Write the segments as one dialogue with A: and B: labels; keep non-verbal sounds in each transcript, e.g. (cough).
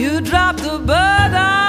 A: You dropped the burden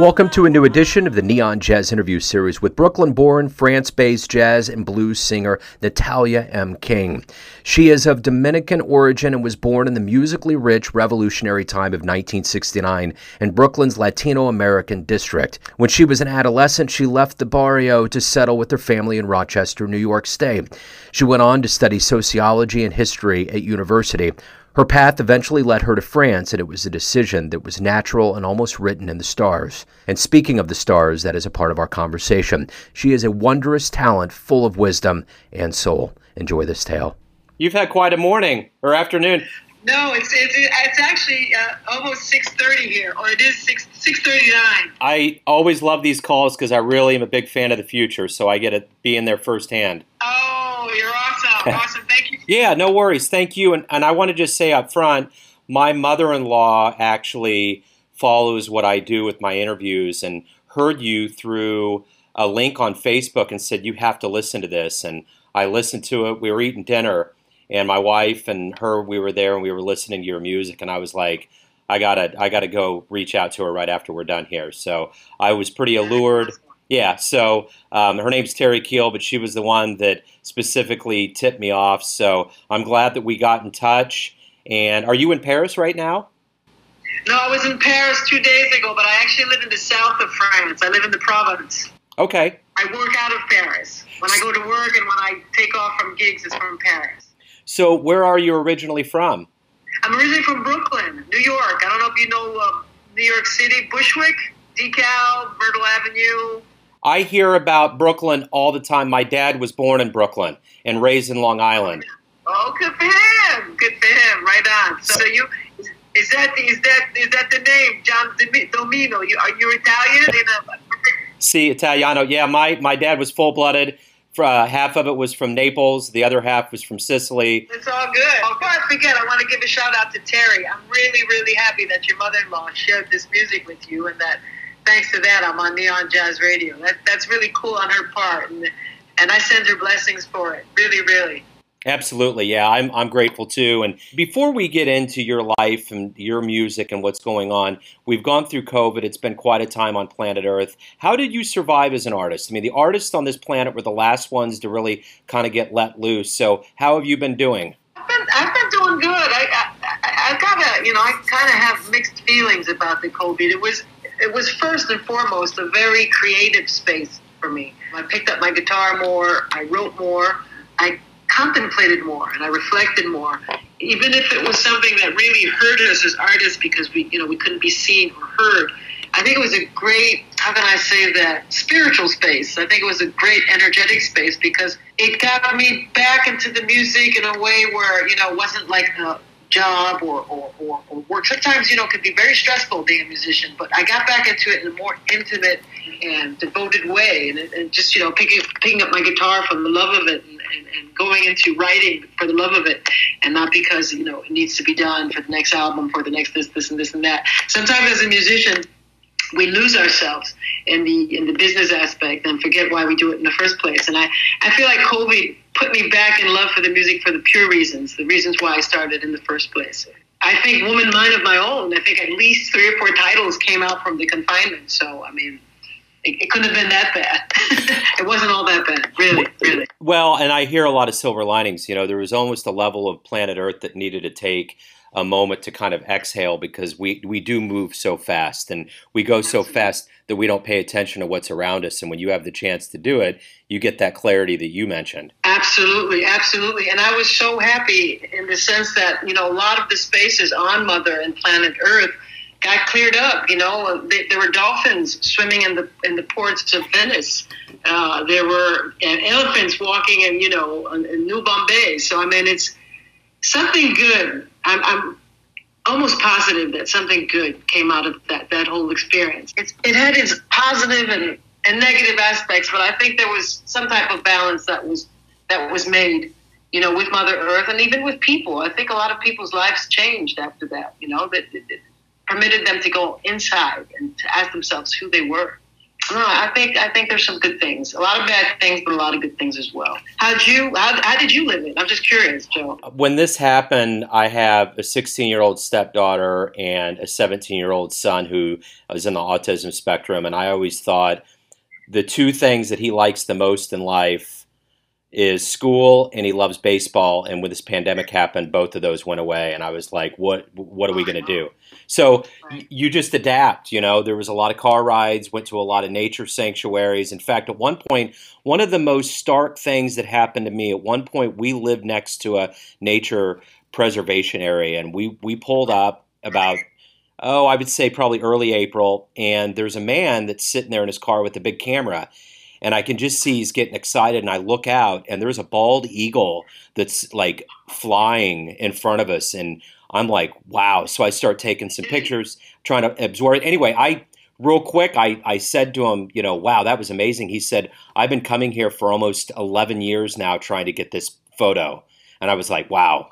B: Welcome to a new edition of the Neon Jazz interview series with Brooklyn born, France based jazz and blues singer Natalia M. King. She is of Dominican origin and was born in the musically rich revolutionary time of 1969 in Brooklyn's Latino American district. When she was an adolescent, she left the barrio to settle with her family in Rochester, New York State. She went on to study sociology and history at university. Her path eventually led her to France, and it was a decision that was natural and almost written in the stars. And speaking of the stars, that is a part of our conversation. She is a wondrous talent full of wisdom and soul. Enjoy this tale.
C: You've had quite a morning or afternoon.
D: No, it's it's, it's actually uh, almost six thirty here, or it is six six thirty nine.
C: I always love these calls because I really am a big fan of the future, so I get to be in there firsthand.
D: Oh, you're awesome! (laughs) thank you.
C: Yeah, no worries. Thank you. And, and I want to just say up front, my mother in law actually follows what I do with my interviews and heard you through a link on Facebook and said, You have to listen to this. And I listened to it. We were eating dinner, and my wife and her, we were there and we were listening to your music. And I was like, I gotta, I gotta go reach out to her right after we're done here. So I was pretty allured. Yeah, so um, her name's Terry Keel, but she was the one that specifically tipped me off. So I'm glad that we got in touch. And are you in Paris right now?
D: No, I was in Paris two days ago, but I actually live in the south of France. I live in the province.
C: Okay.
D: I work out of Paris. When I go to work and when I take off from gigs, it's from Paris.
C: So where are you originally from?
D: I'm originally from Brooklyn, New York. I don't know if you know uh, New York City, Bushwick, DeKalb, Myrtle Avenue.
C: I hear about Brooklyn all the time. My dad was born in Brooklyn and raised in Long Island.
D: Oh, good for him. Good for him. Right on. So you is that the, is that is that the name, John Domino? You are you Italian?
C: See, Italiano. Yeah, my, my dad was full blooded. Uh, half of it was from Naples. The other half was from Sicily.
D: It's all good. Before I forget, I want to give a shout out to Terry. I'm really, really happy that your mother-in-law shared this music with you, and that thanks to that, I'm on Neon Jazz Radio. That, that's really cool on her part, and and I send her blessings for it. Really, really.
C: Absolutely, yeah, I'm I'm grateful too. And before we get into your life and your music and what's going on, we've gone through COVID. It's been quite a time on planet Earth. How did you survive as an artist? I mean, the artists on this planet were the last ones to really kind of get let loose. So, how have you been doing?
D: I've been, I've been doing good. I, I, I gotta, you know, I kind of have mixed feelings about the COVID. It was, it was first and foremost a very creative space for me. I picked up my guitar more. I wrote more. I contemplated more and I reflected more. Even if it was something that really hurt us as artists because we, you know, we couldn't be seen or heard. I think it was a great, how can I say that, spiritual space. I think it was a great energetic space because it got me back into the music in a way where, you know, it wasn't like job or, or, or, or work. Sometimes, you know, it can be very stressful being a musician, but I got back into it in a more intimate and devoted way and, and just, you know, picking, picking up my guitar for the love of it and, and, and going into writing for the love of it and not because, you know, it needs to be done for the next album, for the next this, this, and this and that. Sometimes as a musician, we lose ourselves in the in the business aspect and forget why we do it in the first place. And I, I feel like COVID put me back in love for the music for the pure reasons, the reasons why I started in the first place. I think Woman Mind of My Own, I think at least three or four titles came out from the confinement. So, I mean, it, it couldn't have been that bad. (laughs) it wasn't all that bad, really, really.
C: Well, and I hear a lot of silver linings. You know, there was almost a level of planet Earth that needed to take a moment to kind of exhale because we we do move so fast and we go so fast that we don't pay attention to what's around us. And when you have the chance to do it you get that clarity that you mentioned.
D: Absolutely. Absolutely. And i was so happy in the sense that you know a lot of the spaces on mother and planet earth got cleared up you know. There were dolphins swimming in the in the ports of venice. Uh, there were elephants walking in you know in new bombay. So i mean it's something good I'm, I'm almost positive that something good came out of that that whole experience. It's, it had its positive and, and negative aspects, but I think there was some type of balance that was that was made, you know, with Mother Earth and even with people. I think a lot of people's lives changed after that. You know, that it permitted them to go inside and to ask themselves who they were. No, I think I think there's some good things. A lot of bad things, but a lot of good things as well. How'd you? How, how did you live it? I'm just curious, Joe.
C: Uh, when this happened, I have a 16 year old stepdaughter and a 17 year old son who is in the autism spectrum, and I always thought the two things that he likes the most in life is school and he loves baseball and when this pandemic happened both of those went away and i was like what what are we going to do? So you just adapt you know? There was a lot of car rides went to a lot of nature sanctuaries. In fact at one point one of the most stark things that happened to me at one point we lived next to a nature preservation area and we we pulled up about oh i would say probably early april and there's a man that's sitting there in his car with a big camera and I can just see he's getting excited. And I look out, and there's a bald eagle that's like flying in front of us, and I'm like, wow. So I start taking some pictures, trying to absorb it. Anyway, I real quick, I, I said to him, you know, wow, that was amazing. He said, I've been coming here for almost 11 years now trying to get this photo. And I was like, wow.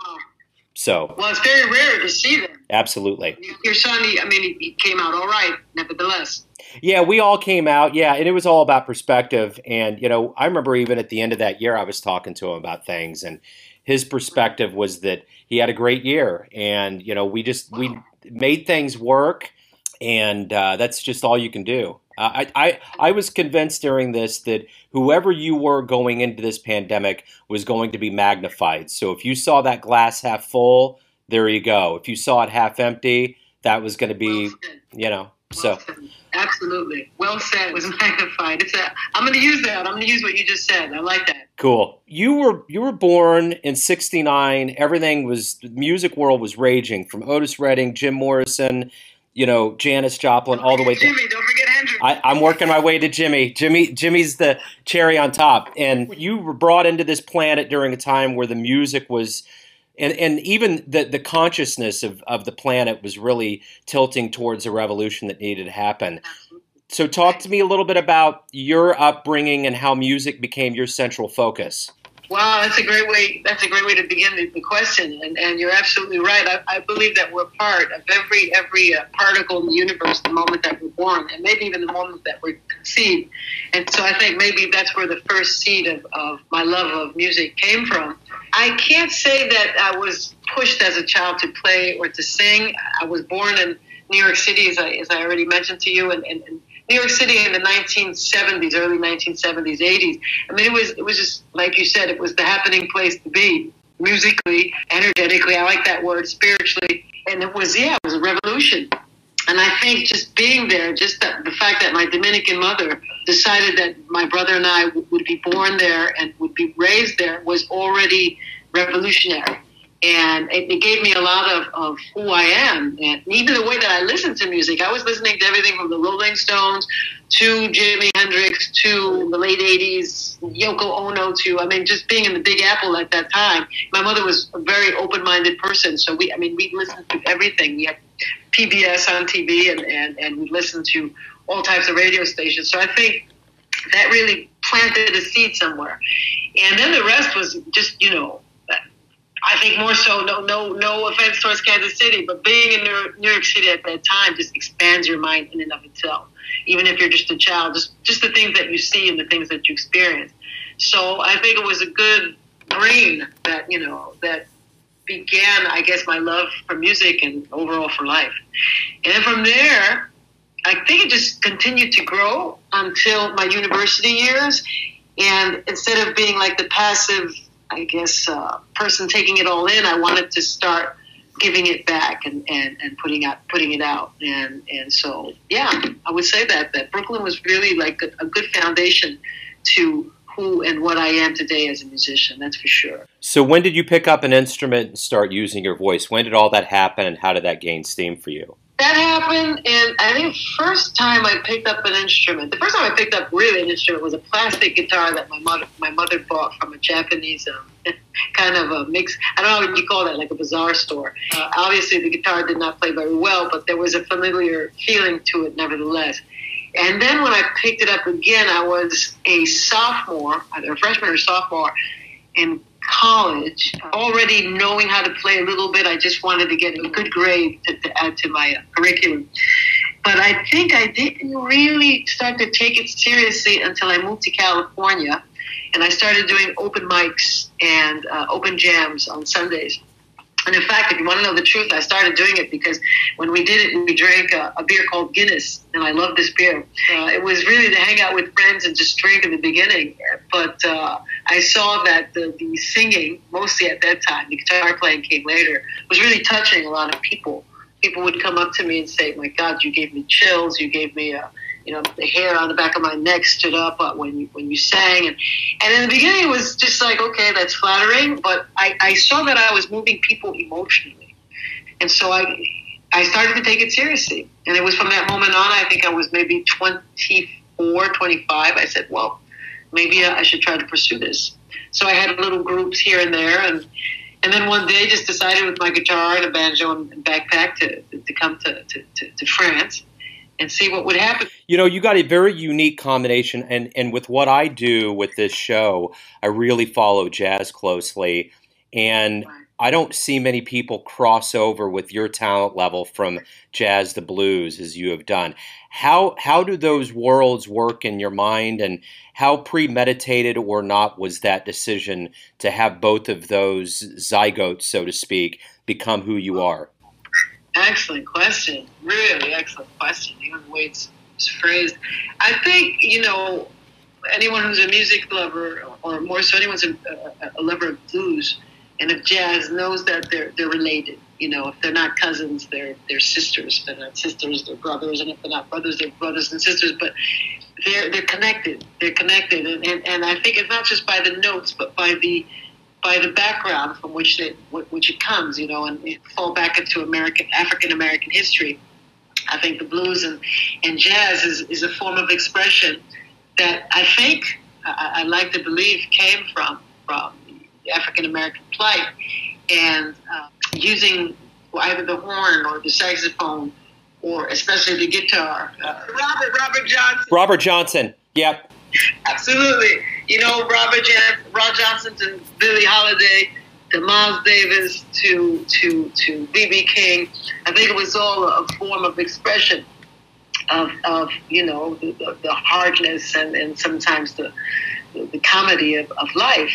C: So,
D: well, it's very rare to see them.
C: Absolutely.
D: Your son, he, I mean, he came out all right, nevertheless.
C: Yeah, we all came out. Yeah, and it was all about perspective. And you know, I remember even at the end of that year, I was talking to him about things, and his perspective was that he had a great year, and you know, we just we made things work, and uh, that's just all you can do. I, I I was convinced during this that whoever you were going into this pandemic was going to be magnified. So if you saw that glass half full, there you go. If you saw it half empty, that was going to be, you know, so.
D: Absolutely. Well said. It Was (laughs) magnified. It's a. I'm going to use that. I'm going to use what you just said. I like that.
C: Cool. You were you were born in '69. Everything was the music world was raging from Otis Redding, Jim Morrison, you know, Janis Joplin, all the way.
D: Jimi, don't forget Hendrix.
C: I, I'm working my way to Jimi. Jimi, Jimi's the cherry on top. And you were brought into this planet during a time where the music was and and even the the consciousness of, of the planet was really tilting towards a revolution that needed to happen. So talk to me a little bit about your upbringing and how music became your central focus.
D: Wow, that's a great way. That's a great way to begin the, the question, and, and you're absolutely right. I, I, believe that we're part of every every uh, particle in the universe the moment that we're born, and maybe even the moment that we're conceived. And so I think maybe that's where the first seed of, of my love of music came from. I can't say that I was pushed as a child to play or to sing. I was born in New York City, as I, as I already mentioned to you, and, and, and New York City in the 1970s, early 1970s, 80s. I mean, it was it was just like you said, it was the happening place to be musically, energetically. I like that word, spiritually, and it was yeah, it was a revolution. And I think just being there, just that, the fact that my Dominican mother decided that my brother and I w- would be born there and would be raised there was already revolutionary and it, it, gave me a lot of, of who I am, and even the way that I listened to music. I was listening to everything from the Rolling Stones to Jimi Hendrix to the late '80s, Yoko Ono to I mean, just being in the Big Apple at that time. My mother was a very open-minded person, so we I mean we listened to everything. We had PBS on TV, and and and we listened to all types of radio stations. So I think that really planted a seed somewhere, and then the rest was just you know I think more so, no, no, no offense towards Kansas City, but being in New York City at that time just expands your mind in and of itself. Even if you're just a child, just just the things that you see and the things that you experience. So I think it was a good brain that you know that began, I guess, my love for music and overall for life. And then from there, I think it just continued to grow until my university years. And instead of being like the passive I guess, uh, person taking it all in, I wanted to start giving it back and, and, and putting out putting it out and and so yeah I would say that that Brooklyn was really like a, a good foundation to who and what I am today as a musician that's for sure.
C: So when did you pick up an instrument and start using your voice? When did all that happen and how did that gain steam for you?
D: That happened, and I think first time I picked up an instrument, the first time I picked up really an instrument was a plastic guitar that my mother my mother bought from a Japanese um, (laughs) kind of a mix. I don't know what you call that, like a bazaar store. Uh, obviously, the guitar did not play very well, but there was a familiar feeling to it, nevertheless. And then when I picked it up again, I was a sophomore, either a freshman or sophomore, in college, already knowing how to play a little bit. I just wanted to get a good grade to, to add to my curriculum. But I think I didn't really start to take it seriously until I moved to California and I started doing open mics and uh, open jams on Sundays. And in fact, if you want to know the truth, I started doing it because when we did it, we drank a, a beer called Guinness, and I love this beer. Uh, it was really to hang out with friends and just drink in the beginning. But uh, I saw that the, the singing, mostly at that time, the guitar playing came later, was really touching a lot of people. People would come up to me and say, "My God, you gave me chills. You gave me a." you know, the hair on the back of my neck stood up uh, when you when you sang, and and in the beginning it was just like, okay, that's flattering, but I, I saw that I was moving people emotionally, and so I I started to take it seriously, and it was from that moment on. I think I was maybe 24, 25. I said, well, maybe I should try to pursue this. So I had little groups here and there, and and then one day just decided with my guitar and a banjo and backpack to to come to, to, to, to France and see what would happen.
C: You know, you got a very unique combination, and and with what I do with this show, I really follow jazz closely, and I don't see many people cross over with your talent level from jazz to blues as you have done. How how do those worlds work in your mind, and how premeditated or not was that decision to have both of those zygotes, so to speak, become who you are?
D: Excellent question. Really excellent question. Even the way it's, phrased. I think, you know, anyone who's a music lover, or more so anyone's a, a, a lover of blues and of jazz, knows that they're, they're related. You know, if they're not cousins, they're, they're sisters. If they're not sisters, they're brothers. And if they're not brothers, they're brothers and sisters. But they're, they're connected. They're connected. And, and, and I think it's not just by the notes, but by the by the background from which it which it comes, you know, and fall back into American African American history. I think the blues and, and jazz is, is a form of expression that I think I, I like to believe came from from the African American plight and uh, using either the horn or the saxophone or especially the guitar. Uh, Robert Robert Johnson.
C: Robert Johnson. Yep.
D: Absolutely. You know, Robert Jan- Rod Johnson to Billie Holiday to Miles Davis to to to BB King. I think it was all a form of expression of, of you know the, the, hardness and, and sometimes the the comedy of, of life.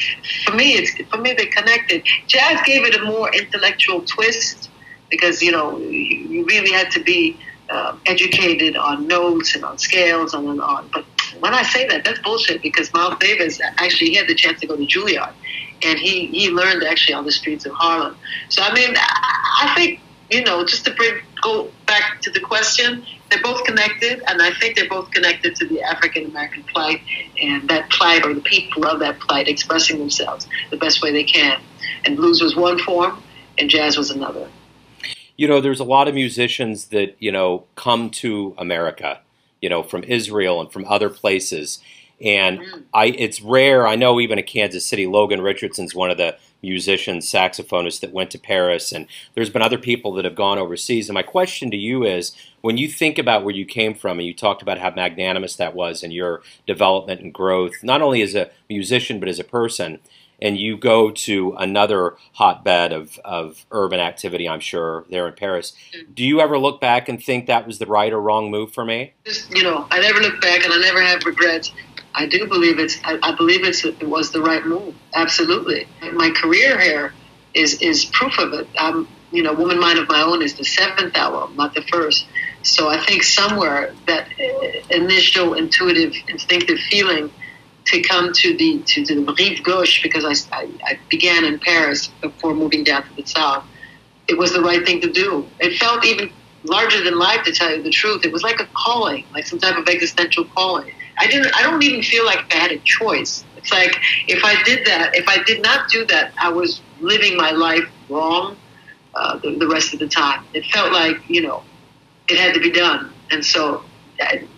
D: For me, it's for me they're connected. Jazz gave it a more intellectual twist because you know you, you really had to be uh, educated on notes and on scales and on. But when I say that, that's bullshit because Miles Davis actually he had the chance to go to Juilliard, and he he learned actually on the streets of Harlem. So I mean, I think you know just to bring go back to the question, they're both connected, and I think they're both connected to the African American plight and that plight or the people of that plight expressing themselves the best way they can. And blues was one form, and jazz was another.
C: You know, there's a lot of musicians that you know come to America you know, from Israel and from other places. And mm. I, it's rare. I know even in Kansas City, Logan Richardson's one of the musicians, saxophonists that went to Paris, and there's been other people that have gone overseas. And my question to you is, when you think about where you came from, and you talked about how magnanimous that was in your development and growth, not only as a musician but as a person, and you go to another hotbed of, of urban activity, I'm sure, there in Paris, mm. do you ever look back and think that was the right or wrong move for me?
D: You know, I never look back and I never have regrets. I do believe it's, I, I believe it's, it was the right move. Absolutely. My career here is, is proof of it. I'm, you know, Woman Mind of My Own is the seventh album, not the first. So I think somewhere that initial intuitive, instinctive feeling to come to the to the rive gauche because I, I, I, began in Paris before moving down to the south. It was the right thing to do. It felt even larger than life, to tell you the truth. It was like a calling, like some type of existential calling. I didn't. I don't even feel like I had a choice. It's like if I did that, if I did not do that, I was living my life wrong uh, the, the rest of the time. It felt like you know it had to be done, and so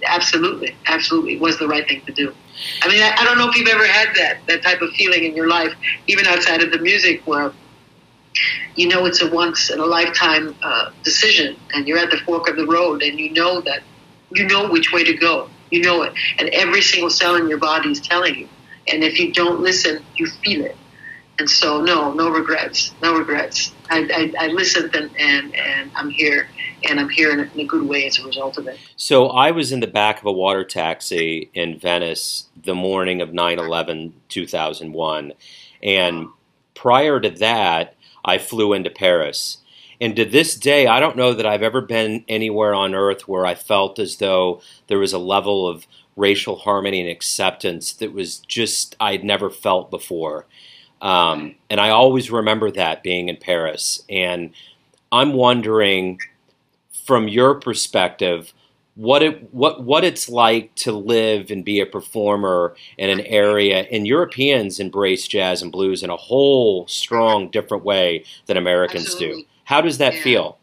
D: absolutely, absolutely was the right thing to do. I mean, I, I, don't know if you've ever had that that type of feeling in your life, even outside of the music, world you know it's a once in a lifetime uh, decision, and you're at the fork of the road, and you know that you know which way to go. You know it, and every single cell in your body is telling you. And if you don't listen, you feel it. And so, no, no regrets, no regrets. I, I, I listened and, and, and I'm here, and I'm here in a, in a good way as a result of it.
C: So I was in the back of a water taxi in Venice the morning of 9 11 2001. And prior to that, I flew into Paris. And to this day, I don't know that I've ever been anywhere on earth where I felt as though there was a level of racial harmony and acceptance that was just, I'd never felt before. Um, and I always remember that being in Paris. And I'm wondering, from your perspective, what it what what it's like to live and be a performer in an area and Europeans embrace jazz and blues in a whole strong different way than Americans
D: Absolutely.
C: do. How does that
D: Yeah.
C: feel?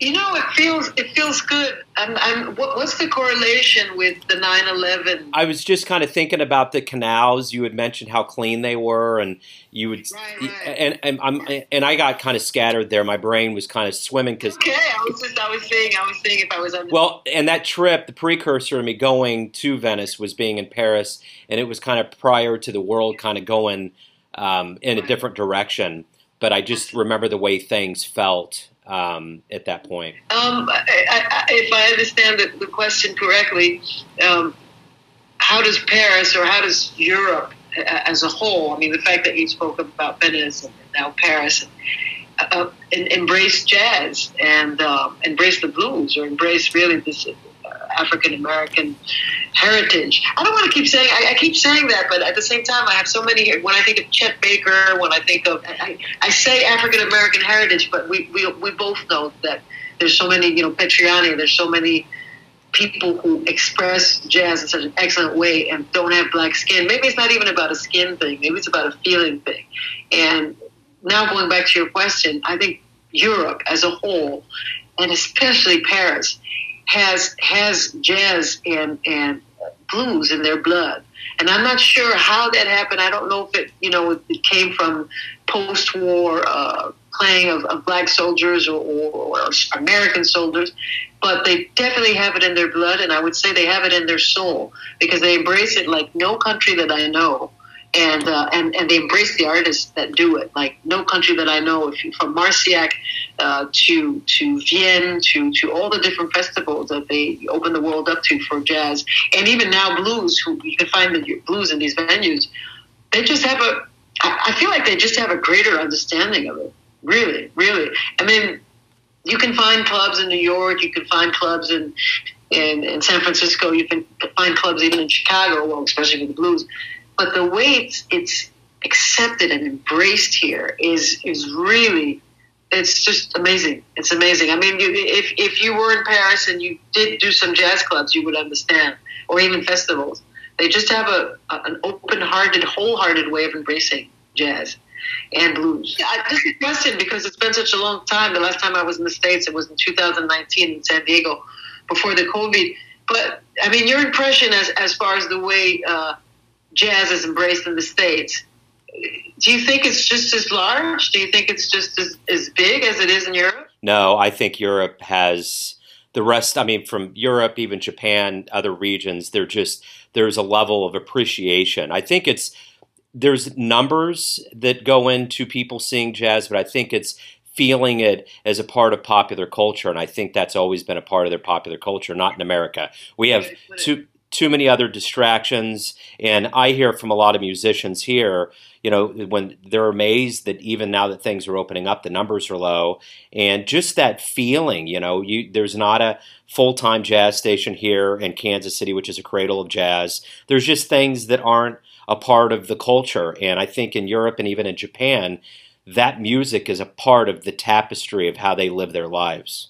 D: You know, it feels it feels good. And, and what, what's the correlation with the 9/11?
C: I was just kind of thinking about the canals. You had mentioned how clean they were, and you would,
D: Right, right.
C: and and I'm and I got kind of scattered there. My brain was kind of swimming because
D: Okay, I was just I was saying I was saying if I was on.
C: Well, and that trip, the precursor to me going to Venice was being in Paris, and it was kind of prior to the world kind of going um, in a different direction. But I just remember the way things felt um, at that point.
D: Um, I, I, if I understand the, the question correctly, um, how does Paris or how does Europe as a whole, I mean, the fact that you spoke about Venice and now Paris, and, uh, en- embrace jazz and um, embrace the blues or embrace really this uh, African American heritage. I don't want to keep saying, I, I keep saying that, but at the same time, I have so many, when I think of Chet Baker, when I think of, I, I say African American heritage, but we, we, we both know that there's so many, you know, Petrucciani, there's so many people who express jazz in such an excellent way and don't have black skin. Maybe it's not even about a skin thing, maybe it's about a feeling thing. And now going back to your question, I think Europe as a whole, and especially Paris, has has jazz and and blues in their blood. And I'm not sure how that happened. I don't know if it, you know, it came from post-war uh, playing of, of black soldiers or, or, or American soldiers, but they definitely have it in their blood, and I would say they have it in their soul because they embrace it like no country that I know. And, uh, and and they embrace the artists that do it. Like no country that I know, if you, from Marciac uh, to to Vienne to to all the different festivals that they open the world up to for jazz, and even now blues. Who you can find the blues in these venues. They just have a. I feel like they just have a greater understanding of it. Really, really. I mean, you can find clubs in New York. You can find clubs in in, in San Francisco. You can find clubs even in Chicago. Well, especially with the blues. But the way it's, it's accepted and embraced here is is really it's just amazing. It's amazing. I mean, you, if if you were in Paris and you did do some jazz clubs, you would understand, or even festivals. They just have a, a an open-hearted, wholehearted way of embracing jazz and blues. I, this is a question because it's been such a long time. The last time I was in the states, it was in 2019 in San Diego, before the COVID. But I mean, your impression as as far as the way uh, jazz is embraced in the states. Do you think it's just as large? Do you think it's just as, as big as it is in Europe?
C: No, I think Europe has the rest. I mean, from Europe, even Japan, other regions, they're just there's a level of appreciation. I think it's there's numbers that go into people seeing jazz, but I think it's feeling it as a part of popular culture, and I think that's always been a part of their popular culture. Not in America, we have
D: right.
C: Too many other distractions, and I hear from a lot of musicians here. You know, when they're amazed that even now that things are opening up, the numbers are low, and just that feeling. You know, you there's not a full time jazz station here in Kansas City, which is a cradle of jazz. There's just things that aren't a part of the culture. And I think in Europe and even in Japan, that music is a part of the tapestry of how they live their lives.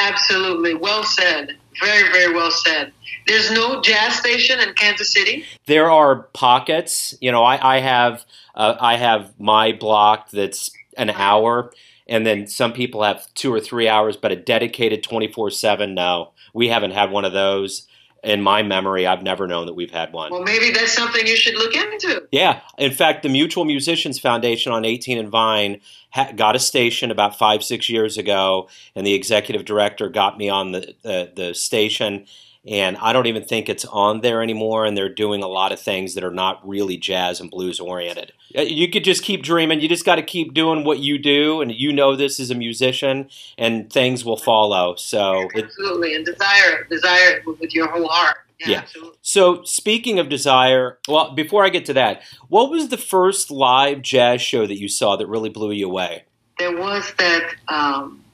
D: Absolutely. Well said. Very, very well said. There's no jazz station in Kansas City.
C: There are pockets. You know, I, I have uh, I have my block that's an hour, and then some people have two or three hours, but a dedicated twenty four seven. No, we haven't had one of those in my memory. I've never known that we've had one.
D: Well, maybe that's something you should look into.
C: Yeah, in fact, the Mutual Musicians Foundation on 18 and Vine ha- got a station about five, six years ago, and the executive director got me on the the, the station, and I don't even think it's on there anymore. And they're doing a lot of things that are not really jazz and blues oriented. Uh, you could just keep dreaming. You just got to keep doing what you do, and you know this as a musician, and things will follow. So it,
D: absolutely, and desire it, desire it with your whole heart. Yeah.
C: Yeah.
D: absolutely.
C: so speaking of desire, well, before I get to that, what was the first live jazz show that you saw that really blew you away?
D: there was that um,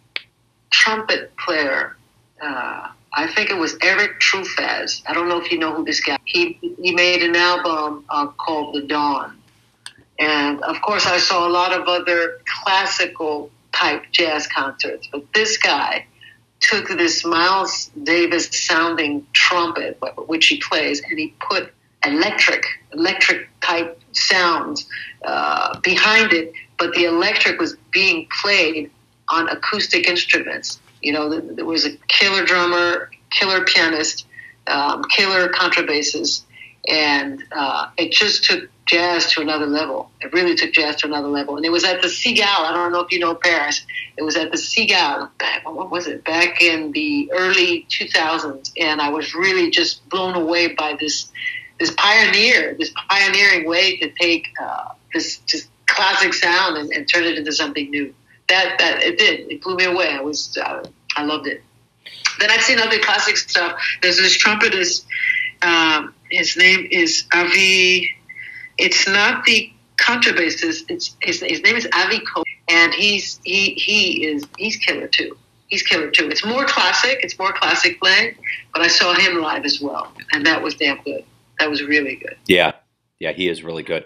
D: trumpet player. Uh, I think it was Erik Truffaz. I don't know if you know who this guy. He he made an album uh, called The Dawn, and of course I saw a lot of other classical type jazz concerts, but this guy took this Miles Davis sounding trumpet, which he plays, and he put electric electric type sounds uh, behind it, but the electric was being played on acoustic instruments. You know, there was a killer drummer, killer pianist, um, killer contrabasses, and uh, it just took jazz to another level. It really took jazz to another level. And it was at the Cigale. I don't know if you know Paris. It was at the. Back, what was it? Back in the early 2000s, and I was really just blown away by this this pioneer, this pioneering way to take uh, this just classic sound and, and turn it into something new. That that it did. It blew me away. I was uh, I loved it. Then I've seen other classic stuff. There's this trumpetist. Um, his name is Avi. It's not the contrabassist. It's his, his name is Avi Cole, and he's he he is he's killer too. He's killer too. It's more classic. It's more classic playing, but I saw him live as well, and that was damn good. That was really good.
C: Yeah, yeah, he is really good.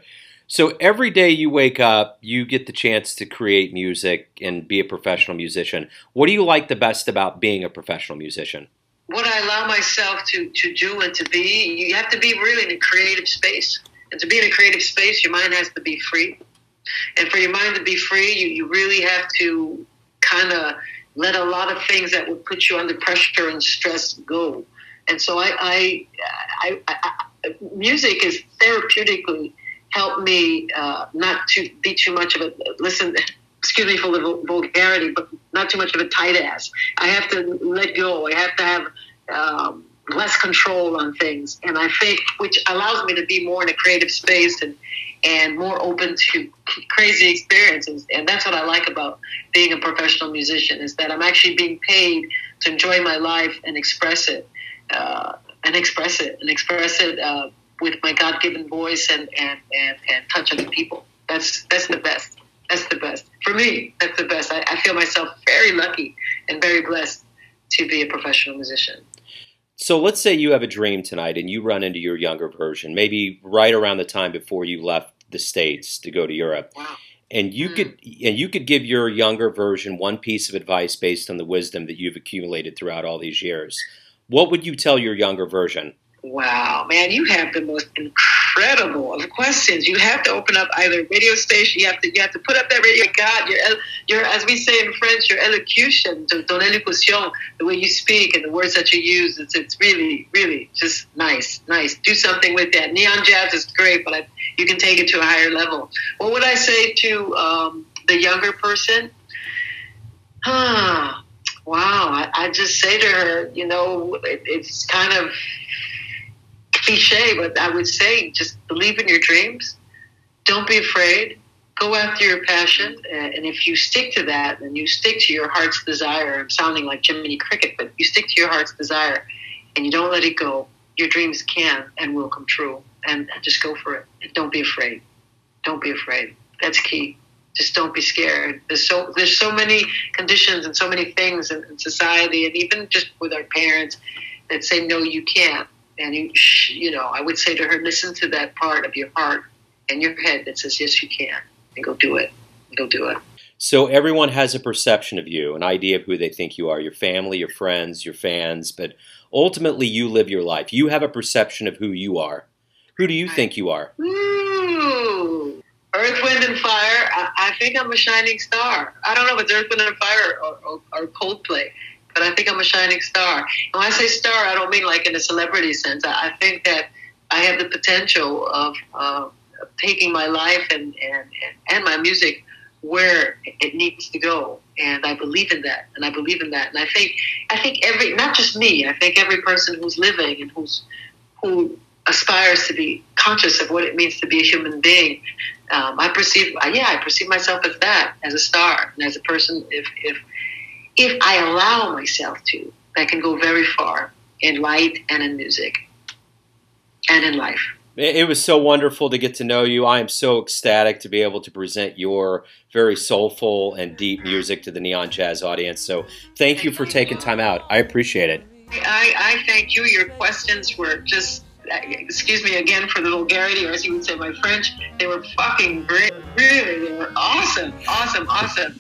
C: So every day you wake up, you get the chance to create music and be a professional musician. What do you like the best about being a professional musician?
D: what I allow myself to, to do and to be, you have to be really in a creative space. And to be in a creative space, your mind has to be free. And for your mind to be free, you, you really have to kind of let a lot of things that would put you under pressure and stress go. And so I, I, I, I, music is therapeutically helped me uh, not to be too much of a listen. (laughs) Excuse me for the vulgarity, but not too much of a tight ass. I have to let go. I have to have um, less control on things, and I think which allows me to be more in a creative space and and more open to crazy experiences. And that's what I like about being a professional musician is that I'm actually being paid to enjoy my life and express it, uh, and express it, and express it uh, with my God-given voice and, and, and, and touch other people. That's that's the best. That's the best for me. That's the best. I, I feel myself very lucky and very blessed to be a professional musician.
C: So let's say you have a dream tonight and you run into your younger version, maybe right around the time before you left the states to go to Europe.
D: Wow.
C: And you
D: Hmm.
C: could and you could give your younger version one piece of advice based on the wisdom that you've accumulated throughout all these years. What would you tell your younger version?
D: Wow, man, you have the most incredible of questions. You have to open up either radio station. You have to you have to put up that radio. God, your your as we say in French, your elocution, ton élocution, the way you speak and the words that you use. It's it's really really just nice, nice. Do something with that. Neon jazz is great, but I, you can take it to a higher level. What would I say to um, the younger person? Ah, wow. I, I just say to her, you know, it, it's kind of cliche, but I would say just believe in your dreams. Don't be afraid. Go after your passion. And if you stick to that and you stick to your heart's desire, I'm sounding like Jiminy Cricket, but you stick to your heart's desire and you don't let it go, your dreams can and will come true. And just go for it. Don't be afraid. Don't be afraid. That's key. Just don't be scared. There's so there's so many conditions and so many things in, in society, and even just with our parents that say no, you can't and you you know i would say to her listen to that part of your heart and your head that says yes you can and go do it go do it
C: So everyone has a perception of you, an idea of who they think you are, your family, your friends, your fans, but ultimately you live your life. You have a perception of who you are. Who do you think you are?
D: Ooh. earth wind and fire I, I think i'm a shining star i don't know if it's earth wind and fire or, or, or coldplay but i think i'm a shining star and when i say star i don't mean like in a celebrity sense i, think that i have the potential of uh, taking my life and, and, and, and my music where it needs to go. And I believe in that. And I believe in that. And I think I think every not just me, I think every person who's living and who's who aspires to be conscious of what it means to be a human being. Um, I perceive, yeah, I perceive myself as that, as a star, and as a person. If if if I allow myself to, I can go very far in light and in music and in life.
C: It was so wonderful to get to know you. I am so ecstatic to be able to present your very soulful and deep music to the Neon Jazz audience. So thank you for taking time out. I appreciate it.
D: I, I thank you. Your questions were just, excuse me again for the vulgarity, or as you would say, my French, they were fucking great. Really, they were awesome, awesome, awesome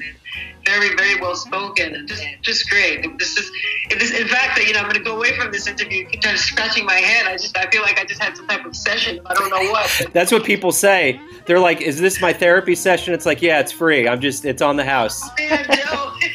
D: very, very well spoken just, just great. This is, this, in fact, you know, I'm going to go away from this interview, kind of scratching my head. I just, I feel like I just had some type of session. I don't know what. (laughs)
C: That's what people say. They're like, "Is this my therapy session?" It's like, yeah, it's free. I'm just, it's on the house.
D: Oh, (laughs)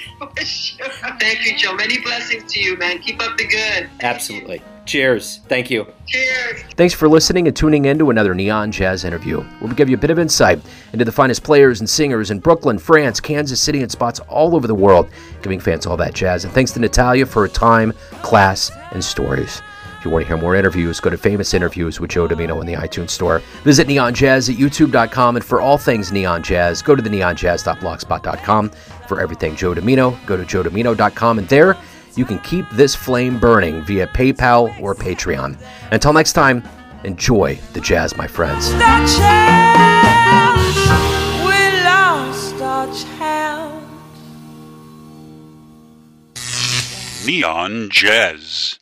D: Man, Joe, sure. Thank you, Joe. Many blessings to you, man. Keep up the good.
C: Absolutely. Cheers. Thank you.
D: Cheers.
B: Thanks for listening and tuning in to another Neon Jazz interview, where we give you a bit of insight into the finest players and singers in Brooklyn, France, Kansas City, and spots all over the world, giving fans all that jazz. And thanks to Natalia for her time, class, and stories. If you want to hear more interviews, go to Famous Interviews with Joe Dimino in the iTunes Store. Visit Neon Jazz at youtube.com, and for all things Neon Jazz, go to the neonjazz.blogspot.com. For everything Joe Dimino, go to joedimino.com, and there you can keep this flame burning via PayPal or Patreon. Until next time, enjoy the jazz, my friends.
A: The chance, we lost our chance.
E: Neon Jazz.